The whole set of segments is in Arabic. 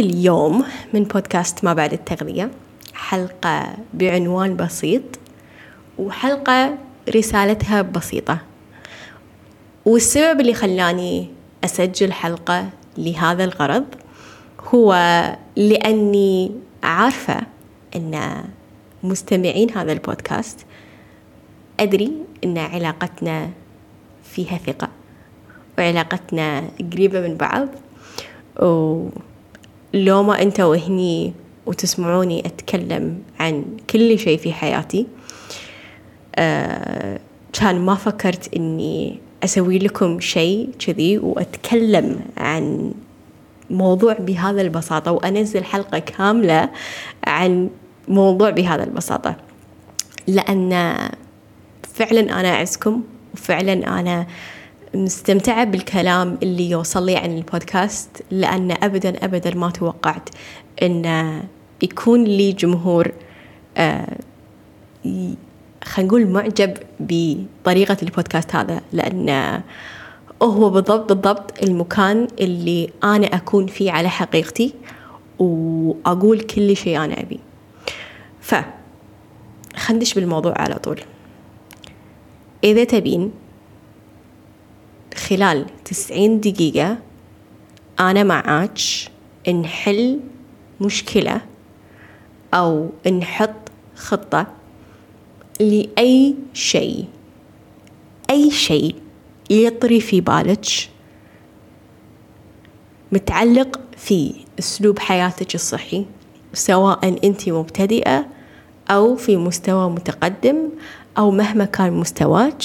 اليوم من بودكاست ما بعد التغذية حلقة بعنوان بسيط وحلقة رسالتها بسيطة. والسبب اللي خلاني أسجل حلقة لهذا الغرض هو لأني عارفة أن مستمعين هذا البودكاست أدري أن علاقتنا فيها ثقة وعلاقتنا قريبة من بعض ولو ما أنتوا هني وتسمعوني أتكلم عن كل شيء في حياتي آه كان ما فكرت إني أسوي لكم شيء كذي وأتكلم عن موضوع بهذا البساطة وأنزل حلقة كاملة عن موضوع بهذا البساطة. لأن فعلا أنا أعزكم وفعلا أنا مستمتعة بالكلام اللي يوصل لي عن البودكاست لأن أبدا أبدا ما توقعت أن يكون لي جمهور آه خلينا نقول معجب بطريقة البودكاست هذا. لأن هو بالضبط بالضبط المكان اللي أنا أكون فيه على حقيقتي وأقول كل شيء أنا أبي. ف بالموضوع على طول. إذا تبين خلال تسعين دقيقة أنا معاك نحل مشكلة أو نحط خطة لأي شيء. أي شيء يطري في بالك متعلق في أسلوب حياتك الصحي سواء أنت مبتدئة أو في مستوى متقدم أو مهما كان مستواك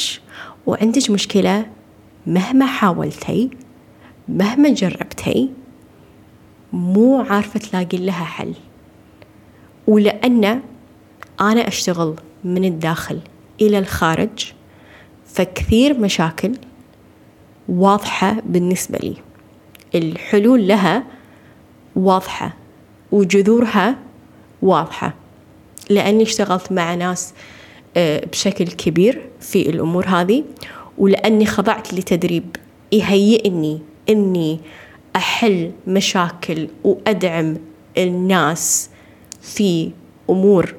وعندك مشكلة مهما حاولتي مهما جربتي مو عارفة تلاقي لها حل. ولأن أنا أشتغل من الداخل إلى الخارج فكثير مشاكل واضحة بالنسبة لي. الحلول لها واضحة وجذورها واضحة. لأني اشتغلت مع ناس آه، بشكل كبير في الأمور هذه. ولأني خضعت لتدريب. يهيئني إني أحل مشاكل وأدعم الناس في أمور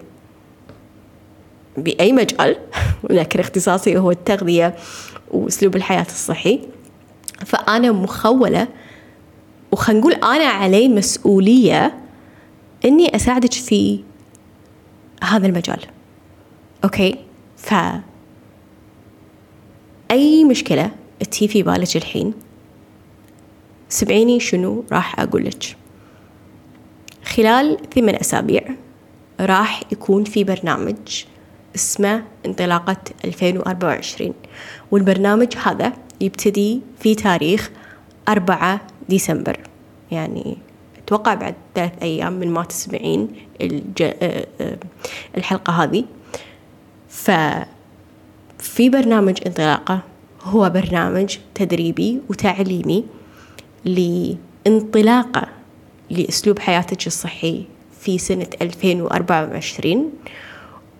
بأي مجال. ولكن اختصاصي هو التغذية وأسلوب الحياة الصحي. فأنا مخولة وخلينا نقول أنا علي مسؤولية إني أساعدك في هذا المجال. okay؟ ف أي مشكلة تي في بالك الحين؟ سمعيني شنو راح أقول لك. خلال ثمان أسابيع راح يكون في برنامج اسمه انطلاقة 2024 والبرنامج هذا يبتدي في تاريخ 4 ديسمبر. يعني أتوقع بعد ثلاث أيام من ما تسمعين الج... آه، آه، الحلقة هذه. ففي برنامج انطلاقة. هو برنامج تدريبي وتعليمي لانطلاقة لأسلوب حياتك الصحي في سنة 2024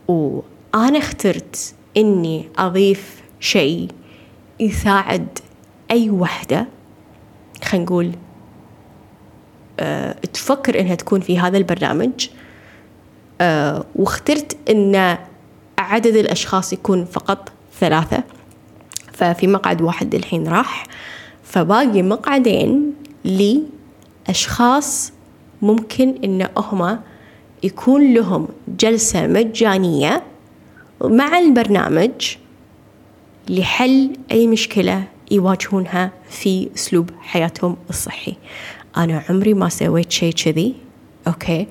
وأنا اخترت إني أضيف شيء يساعد أي وحدة خلينا نقول أه تفكر إنها تكون في هذا البرنامج. أه واخترت إن عدد الأشخاص يكون فقط ثلاثة. ففي مقعد واحد الحين راح. فباقي مقعدين لأشخاص ممكن إن هم يكون لهم جلسة مجانية مع البرنامج لحل أي مشكلة يواجهونها في أسلوب حياتهم الصحي. أنا عمري ما سويت شيء كذي okay؟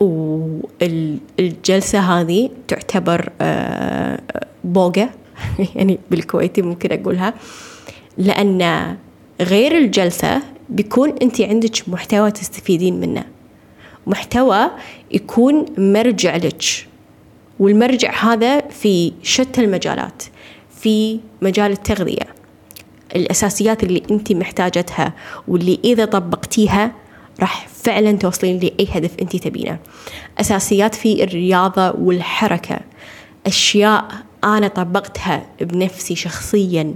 والجلسة هذه تعتبر آه، بوقة يعني بالكويتي ممكن أقولها. لأن غير الجلسة بيكون أنت عندك محتوى تستفيدين منه. محتوى يكون مرجع لك. والمرجع هذا في شتى المجالات في مجال التغذية. الأساسيات اللي أنت محتاجتها واللي إذا طبقتيها راح فعلا توصلين لأي هدف أنت تبينه. أساسيات في الرياضة والحركة. أشياء أنا طبقتها بنفسي شخصيا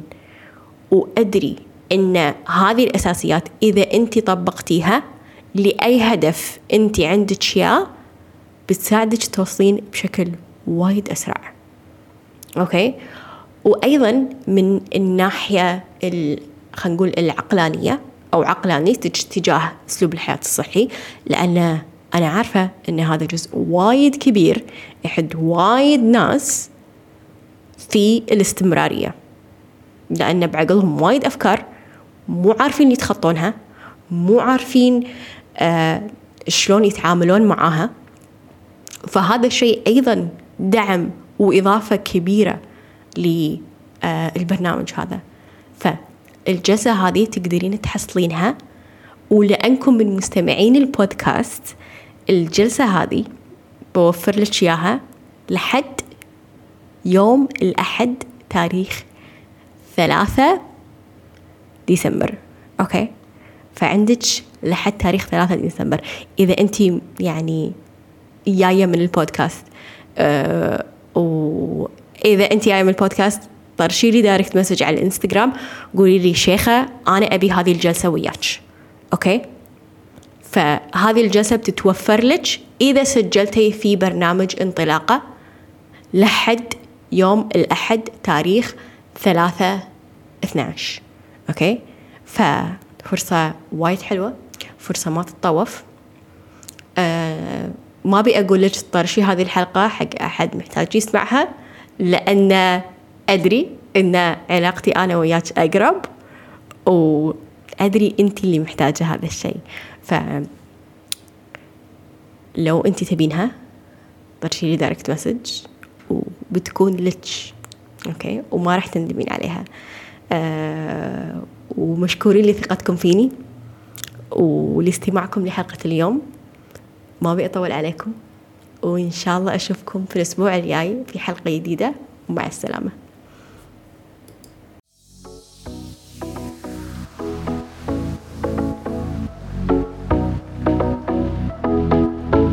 وأدري أن هذه الأساسيات إذا أنت طبقتيها لأي هدف أنت عندك إياه بتساعدك توصلين بشكل وايد أسرع. أوكي؟ وأيضا من الناحية خلينا نقول العقلانية أو عقلانيتك تجاه أسلوب الحياة الصحي لأن أنا عارفة أن هذا جزء وايد كبير يحد وايد ناس في الاستمرارية. لأن بعقلهم وايد أفكار مو عارفين يتخطونها مو عارفين آه شلون يتعاملون معاها. فهذا الشيء أيضا دعم وإضافة كبيرة للبرنامج هذا. فالجلسة هذه تقدرين تحصلينها. ولأنكم من مستمعين البودكاست الجلسة هذه بوفر لك إياها لحد يوم الأحد تاريخ ثلاثة ديسمبر. okay؟ فعندك لحد تاريخ ثلاثة ديسمبر. إذا أنت يعني جاية من البودكاست أه وإذا أنت جاية من البودكاست طرشي لي direct message على الإنستغرام. قولي لي شيخة أنا أبي هذه الجلسة وياك. okay؟ فهذه الجلسة بتتوفر لك إذا سجلتي في برنامج انطلاقة لحد يوم الأحد تاريخ ثلاثة 12 okay؟ ففرصة وايد حلوة فرصة ما تتطوف. أه ما أبي أقول لك طرشي هذه الحلقة حق أحد محتاج يسمعها لأن أدري أن علاقتي أنا وياك أقرب وأدري أنت اللي محتاجة هذا الشيء. ف لو أنت تبينها طرشي لي direct message وبتكون لك okay؟ وما راح تندمين عليها. آه ومشكورين لثقتكم فيني ولاستماعكم لحلقة اليوم. ما أبي أطول عليكم وإن شاء الله أشوفكم في الأسبوع الجاي في حلقة جديدة. ومع السلامة.